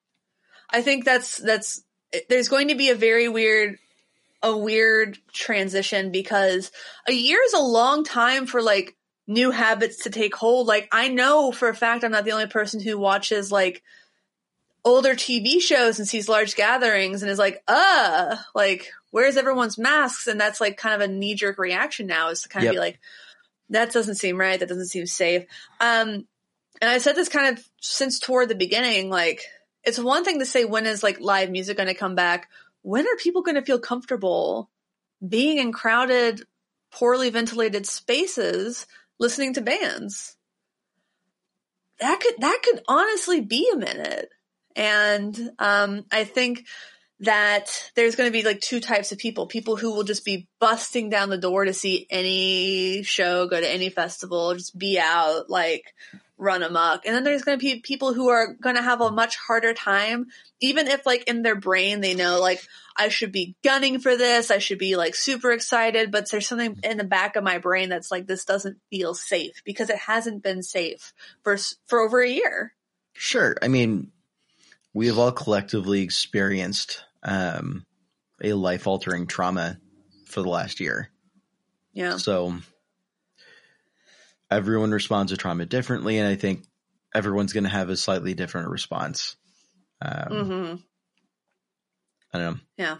I think that's that's there's going to be a very weird, a weird transition because a year is a long time for like new habits to take hold. Like I know for a fact I'm not the only person who watches like older TV shows and sees large gatherings and is like, uh, like where's everyone's masks? And that's like kind of a knee jerk reaction now is to kind of Yep. be like, that doesn't seem right. That doesn't seem safe. Um, and I said this kind of since toward the beginning, like it's one thing to say when is like live music going to come back? When are people going to feel comfortable being in crowded, poorly ventilated spaces listening to bands? That could that could honestly be a minute. And um, I think that there's going to be like two types of people people who will just be busting down the door to see any show, go to any festival, just be out, like run amok. And then there's going to be people who are going to have a much harder time, even if like in their brain they know like I should be gunning for this, I should be like super excited, but there's something in the back of my brain that's like this doesn't feel safe because it hasn't been safe for for over a year. sure. I mean, we have all collectively experienced um, a life altering trauma for the last year. Yeah. So everyone responds to trauma differently, and I think everyone's going to have a slightly different response. Um, hmm I don't know. Yeah.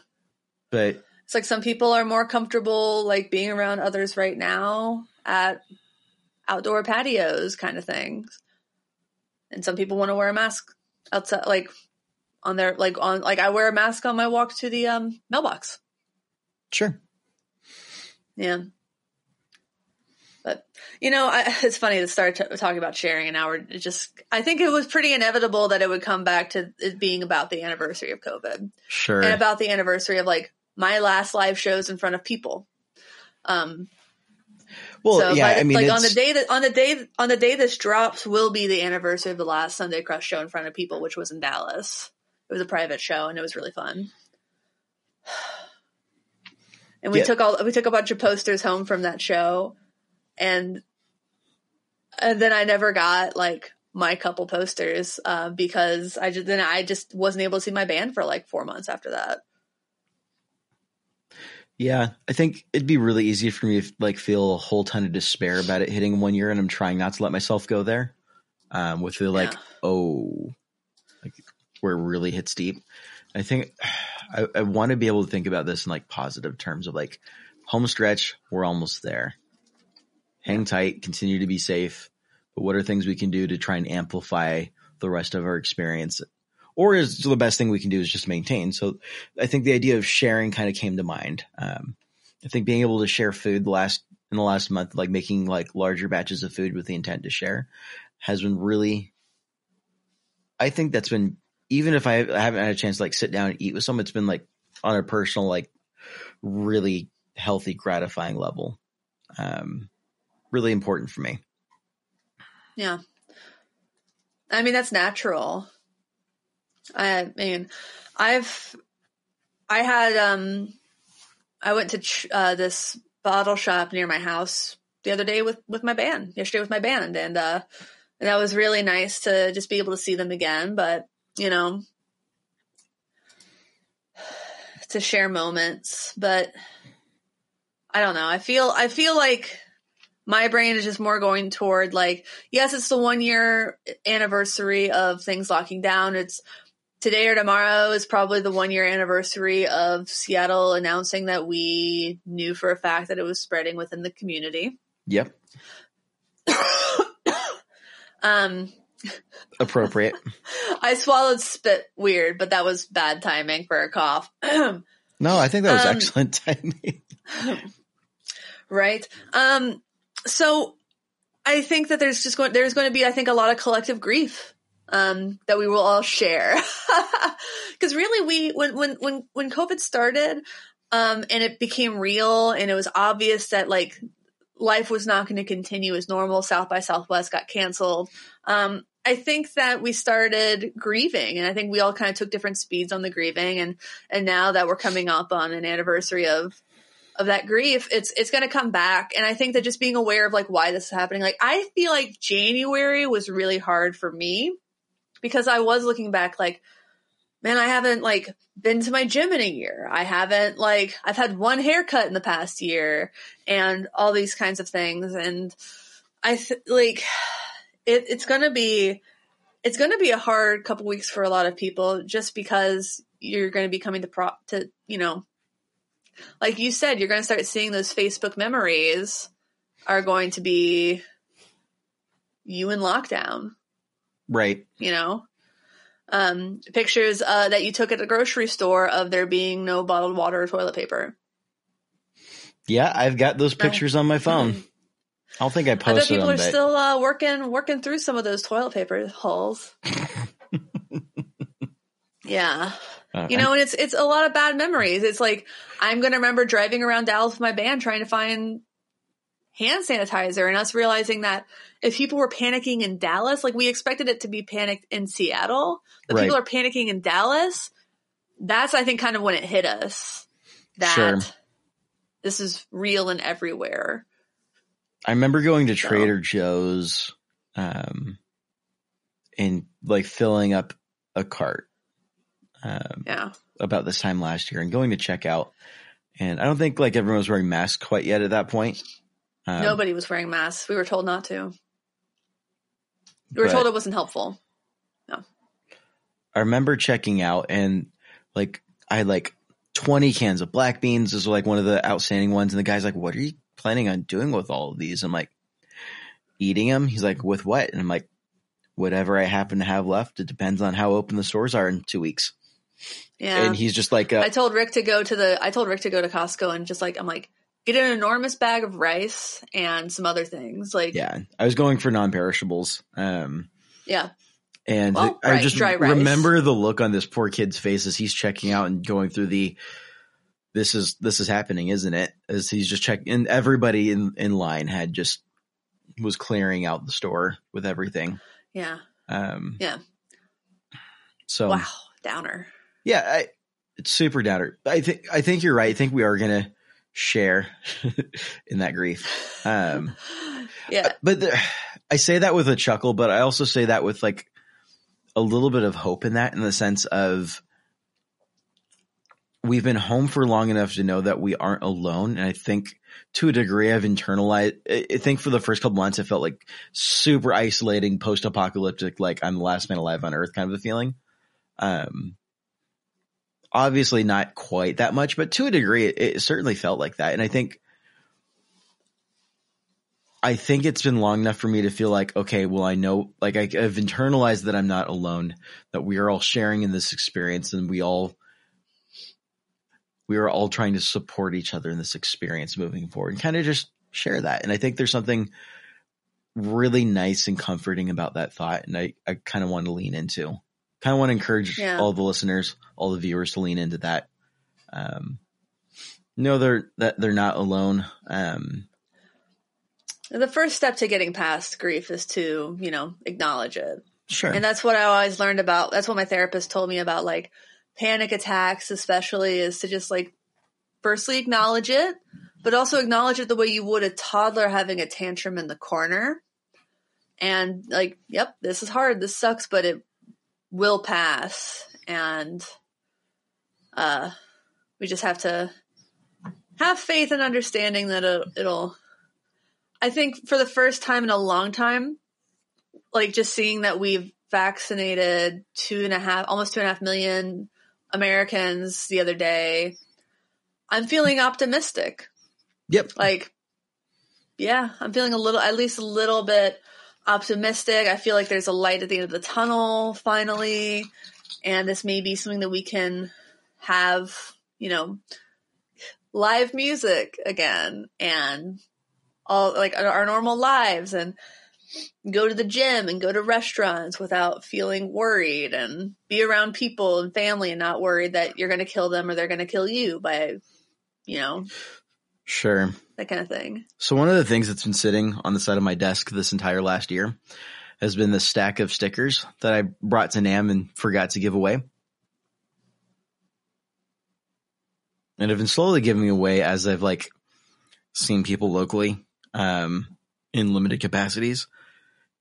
But It's like some people are more comfortable like being around others right now at outdoor patios kind of things. And some people want to wear a mask outside like on their like on like I wear a mask on my walk to the um mailbox. sure. Yeah. But you know, I, it's funny to start t- talking about sharing an hour. It just, I think it was pretty inevitable that it would come back to it being about the anniversary of COVID. Sure. and about the anniversary of like my last live shows in front of people. Um, well, so yeah, the- I mean, like on the day that on the day on the day this drops will be the anniversary of the last Sunday Crush show in front of people, which was in Dallas. It was a private show and it was really fun. And we Yeah. took all we took a bunch of posters home from that show, and and then I never got like my couple posters uh, because I just then I just wasn't able to see my band for like four months after that. Yeah, I think it'd be really easy for me to like feel a whole ton of despair about it hitting one year, and I'm trying not to let myself go there. Um, with the like, Yeah. oh, like where it really hits deep. I think I, I want to be able to think about this in like positive terms of like home stretch. We're almost there. Hang tight, continue to be safe. But what are things we can do to try and amplify the rest of our experience? Or is the best thing we can do is just maintain. So I think the idea of sharing kind of came to mind. Um, I think being able to share food the last in the last month, like making like larger batches of food with the intent to share, has been really. I think that's been even if I, I haven't had a chance to like sit down and eat with someone, it's been like on a personal, like really healthy, gratifying level. Um, really important for me. Yeah. I mean, that's natural. I mean, I've, I had, um, I went to ch- uh, this bottle shop near my house the other day with, with my band, yesterday with my band. And, uh, and that was really nice to just be able to see them again. But, you know, to share moments, but I don't know. I feel, I feel like, my brain is just more going toward like yes it's the one year anniversary of things locking down it's today or tomorrow is probably the one year anniversary of seattle announcing that we knew for a fact that it was spreading within the community Yep. um Appropriate. i swallowed spit weird but that was bad timing for a cough no, I think that was Um, excellent timing. right um so i think that there's just going there's going to be i think a lot of collective grief um that we will all share because really we when when when when covid started um and it became real and it was obvious that like life was not going to continue as normal south by southwest got canceled um I think that we started grieving and I think we all kind of took different speeds on the grieving and and now that we're coming up on an anniversary of of that grief, it's it's going to come back. And I think that just being aware of like why this is happening, like I feel like January was really hard for me because I was looking back like, man, I haven't like been to my gym in a year. I haven't like I've had one haircut in the past year and all these kinds of things. And I th- like it, it's going to be it's going to be a hard couple weeks for a lot of people just because you're going to be coming to prop to you know like you said, you're going to start seeing those Facebook memories are going to be you in lockdown, Right. you know? Um, pictures uh, that you took at the grocery store of there being no bottled water or toilet paper. Yeah, I've got those pictures on my phone. I don't think I I bet posted people them, are but still uh, working working through some of those toilet paper holes. yeah. uh, You know, and it's it's a lot of bad memories. It's like I'm gonna remember driving around Dallas with my band trying to find hand sanitizer and us realizing that if people were panicking in Dallas, like we expected it to be panicked in Seattle, but Right. people are panicking in Dallas, that's I think kind of when it hit us. That Sure. this is real and everywhere. I remember going to So- Trader Joe's, um, and like filling up a cart, um, Yeah. about this time last year and going to check out. And I don't think like everyone was wearing masks quite yet at that point. Um, Nobody was wearing masks. We were told not to. We were told it wasn't helpful. No. I remember checking out and like I had like 20 cans of black beans. This was like one of the outstanding ones. And the guy's like, what are you planning on doing with all of these? I'm like, eating them. He's like, with what? And I'm like, whatever I happen to have left. It depends on how open the stores are in two weeks. Yeah. And he's just like, uh, I told Rick to go to the I told Rick to go to Costco and just like I'm like get an enormous bag of rice and some other things. Like yeah, I was going for non-perishables. Um, yeah. and Well, I right, just remember the look on this poor kid's face as he's checking out and going through the, this is, this is happening, isn't it? As he's just checking and everybody in, in line had just was clearing out the store with everything. Yeah. Um, Yeah. so Wow. Downer. yeah, I, it's super downer. I think, I think you're right. I think we are going to share in that grief. Um, yeah. but the, I say that with a chuckle, but I also say that with like a little bit of hope in that, in the sense of we've been home for long enough to know that we aren't alone. And I think to a degree I've internalized, I think for the first couple months, it felt like super isolating, post apocalyptic, like I'm the last man alive on earth kind of a feeling. Um, obviously not quite that much, but to a degree, it, it certainly felt like that. And I think, I think it's been long enough for me to feel like, okay, well, I know, like I, I've internalized that I'm not alone, that we are all sharing in this experience and we all, we are all trying to support each other in this experience moving forward and kind of just share that. And I think there's something really nice and comforting about that thought. And I, I kind of want to lean into, kind of want to encourage Yeah. all the listeners, all the viewers to lean into that. Um, know they're, that they're not alone. Um, The first step to getting past grief is to, you know, acknowledge it. sure. And that's what I always learned about. That's what my therapist told me about like panic attacks, especially, is to just like firstly acknowledge it, but also acknowledge it the way you would a toddler having a tantrum in the corner. And like, yep, this is hard. This sucks, but it will pass. And uh, we just have to have faith and understanding that it, it'll. I think for the first time in a long time, like just seeing that we've vaccinated two and a half, almost two and a half million Americans the other day, I'm feeling optimistic. yep. Like, yeah, I'm feeling a little, at least a little bit optimistic. I feel like there's a light at the end of the tunnel finally. And this may be something that we can have, you know, live music again and all like our- normal lives and go to the gym and go to restaurants without feeling worried and be around people and family and not worried that you're going to kill them or they're going to kill you by, you know, Sure. that kind of thing. So one of the things that's been sitting on the side of my desk this entire last year has been the stack of stickers that I brought to NAMM and forgot to give away. And have been slowly giving away as I've like seen people locally um, in limited capacities.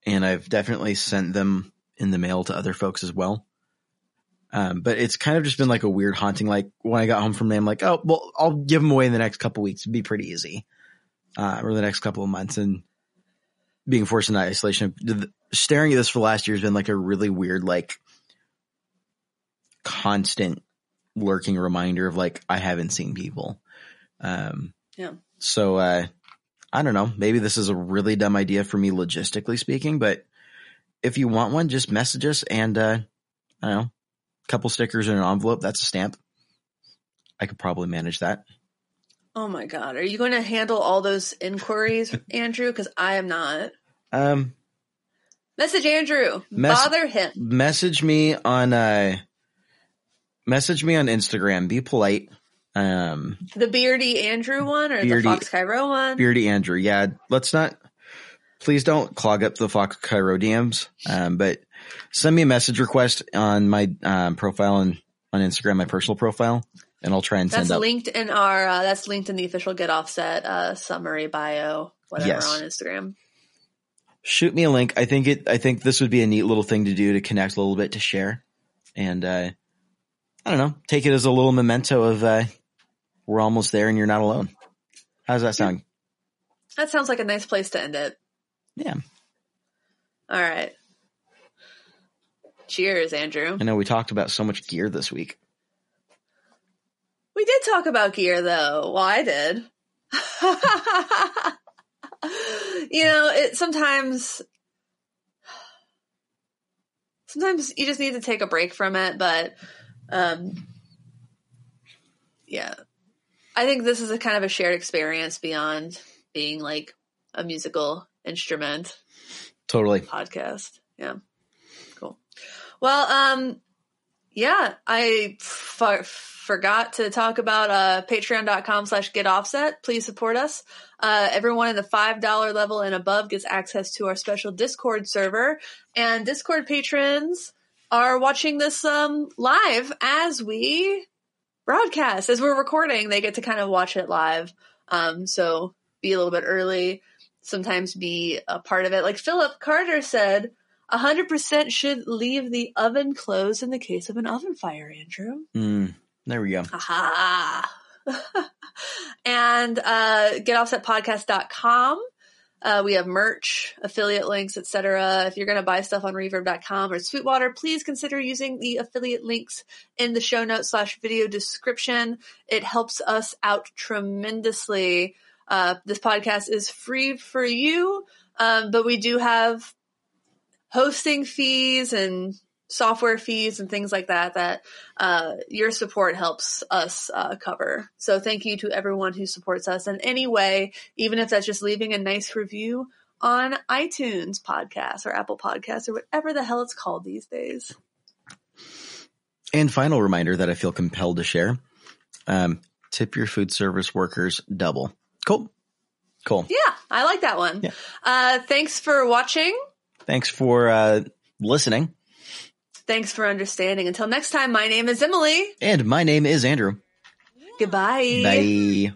And I've definitely sent them in the mail to other folks as well. Um, but it's kind of just been like a weird haunting. Like when I got home from NAMM, I'm like, oh, well, I'll give them away in the next couple weeks. It'd be pretty easy uh, or the next couple of months and being forced into isolation. The- Staring at this for last year has been like a really weird, like constant lurking reminder of like, I haven't seen people. Um, Yeah. so, uh, I don't know. Maybe this is a really dumb idea for me logistically speaking, but if you want one, just message us and, uh, I don't know, couple stickers in an envelope. That's a stamp. I could probably manage that. Oh my God. Are you going to handle all those inquiries, Andrew? Because I am not. Um, Message Andrew. Mess- Bother him. message me on uh message me on Instagram. Be polite. Um The Beardy Andrew one or Beardy- the Fox Cairo one? Beardy Andrew. Yeah, let's not please don't clog up the Fox Cairo DMs. Um but send me a message request on my um profile on on Instagram, my personal profile, and I'll try and That's send up that's linked in our. Uh, that's linked in the official Get Offset uh, summary bio, whatever Yes. on Instagram. shoot me a link. I think it I think this would be a neat little thing to do to connect a little bit to share. And uh I don't know, take it as a little memento of uh we're almost there and you're not alone. How does that sound? That sounds like a nice place to end it. Yeah. All right. Cheers, Andrew. I know we talked about so much gear this week. We did talk about gear, though. Well, I did. you know, it sometimes. Sometimes you just need to take a break from it, but um, yeah, I think this is a kind of a shared experience beyond being like a musical instrument Totally. podcast. Yeah. Well, um, yeah, I f- forgot to talk about uh, patreon.com slash get offset. Please support us. Uh, everyone in the $5 level and above gets access to our special Discord server and Discord patrons are watching this um, live as we broadcast. As we're recording, they get to kind of watch it live. Um, so be a little bit early. sometimes be a part of it. Like Philip Carter said, 100% should leave the oven closed in the case of an oven fire, Andrew. Mm, there we go. Aha. and uh, getoffsetpodcast.com. Uh, we have merch, affiliate links, etc. If you're going to buy stuff on reverb.com or Sweetwater, please consider using the affiliate links in the show notes slash video description. It helps us out tremendously. Uh, this podcast is free for you, um, but we do have hosting fees and software fees and things like that that uh, your support helps us uh, cover. So thank you to everyone who supports us in any way, even if that's just leaving a nice review on iTunes podcast or Apple Podcasts or whatever the hell it's called these days. And final reminder that I feel compelled to share: um, tip your food service workers double. Cool, cool. Yeah, I like that one. Yeah. Uh, thanks for watching. Thanks for uh, listening. Thanks for understanding. Until next time, my name is Emily. And my name is Andrew. Goodbye. Bye.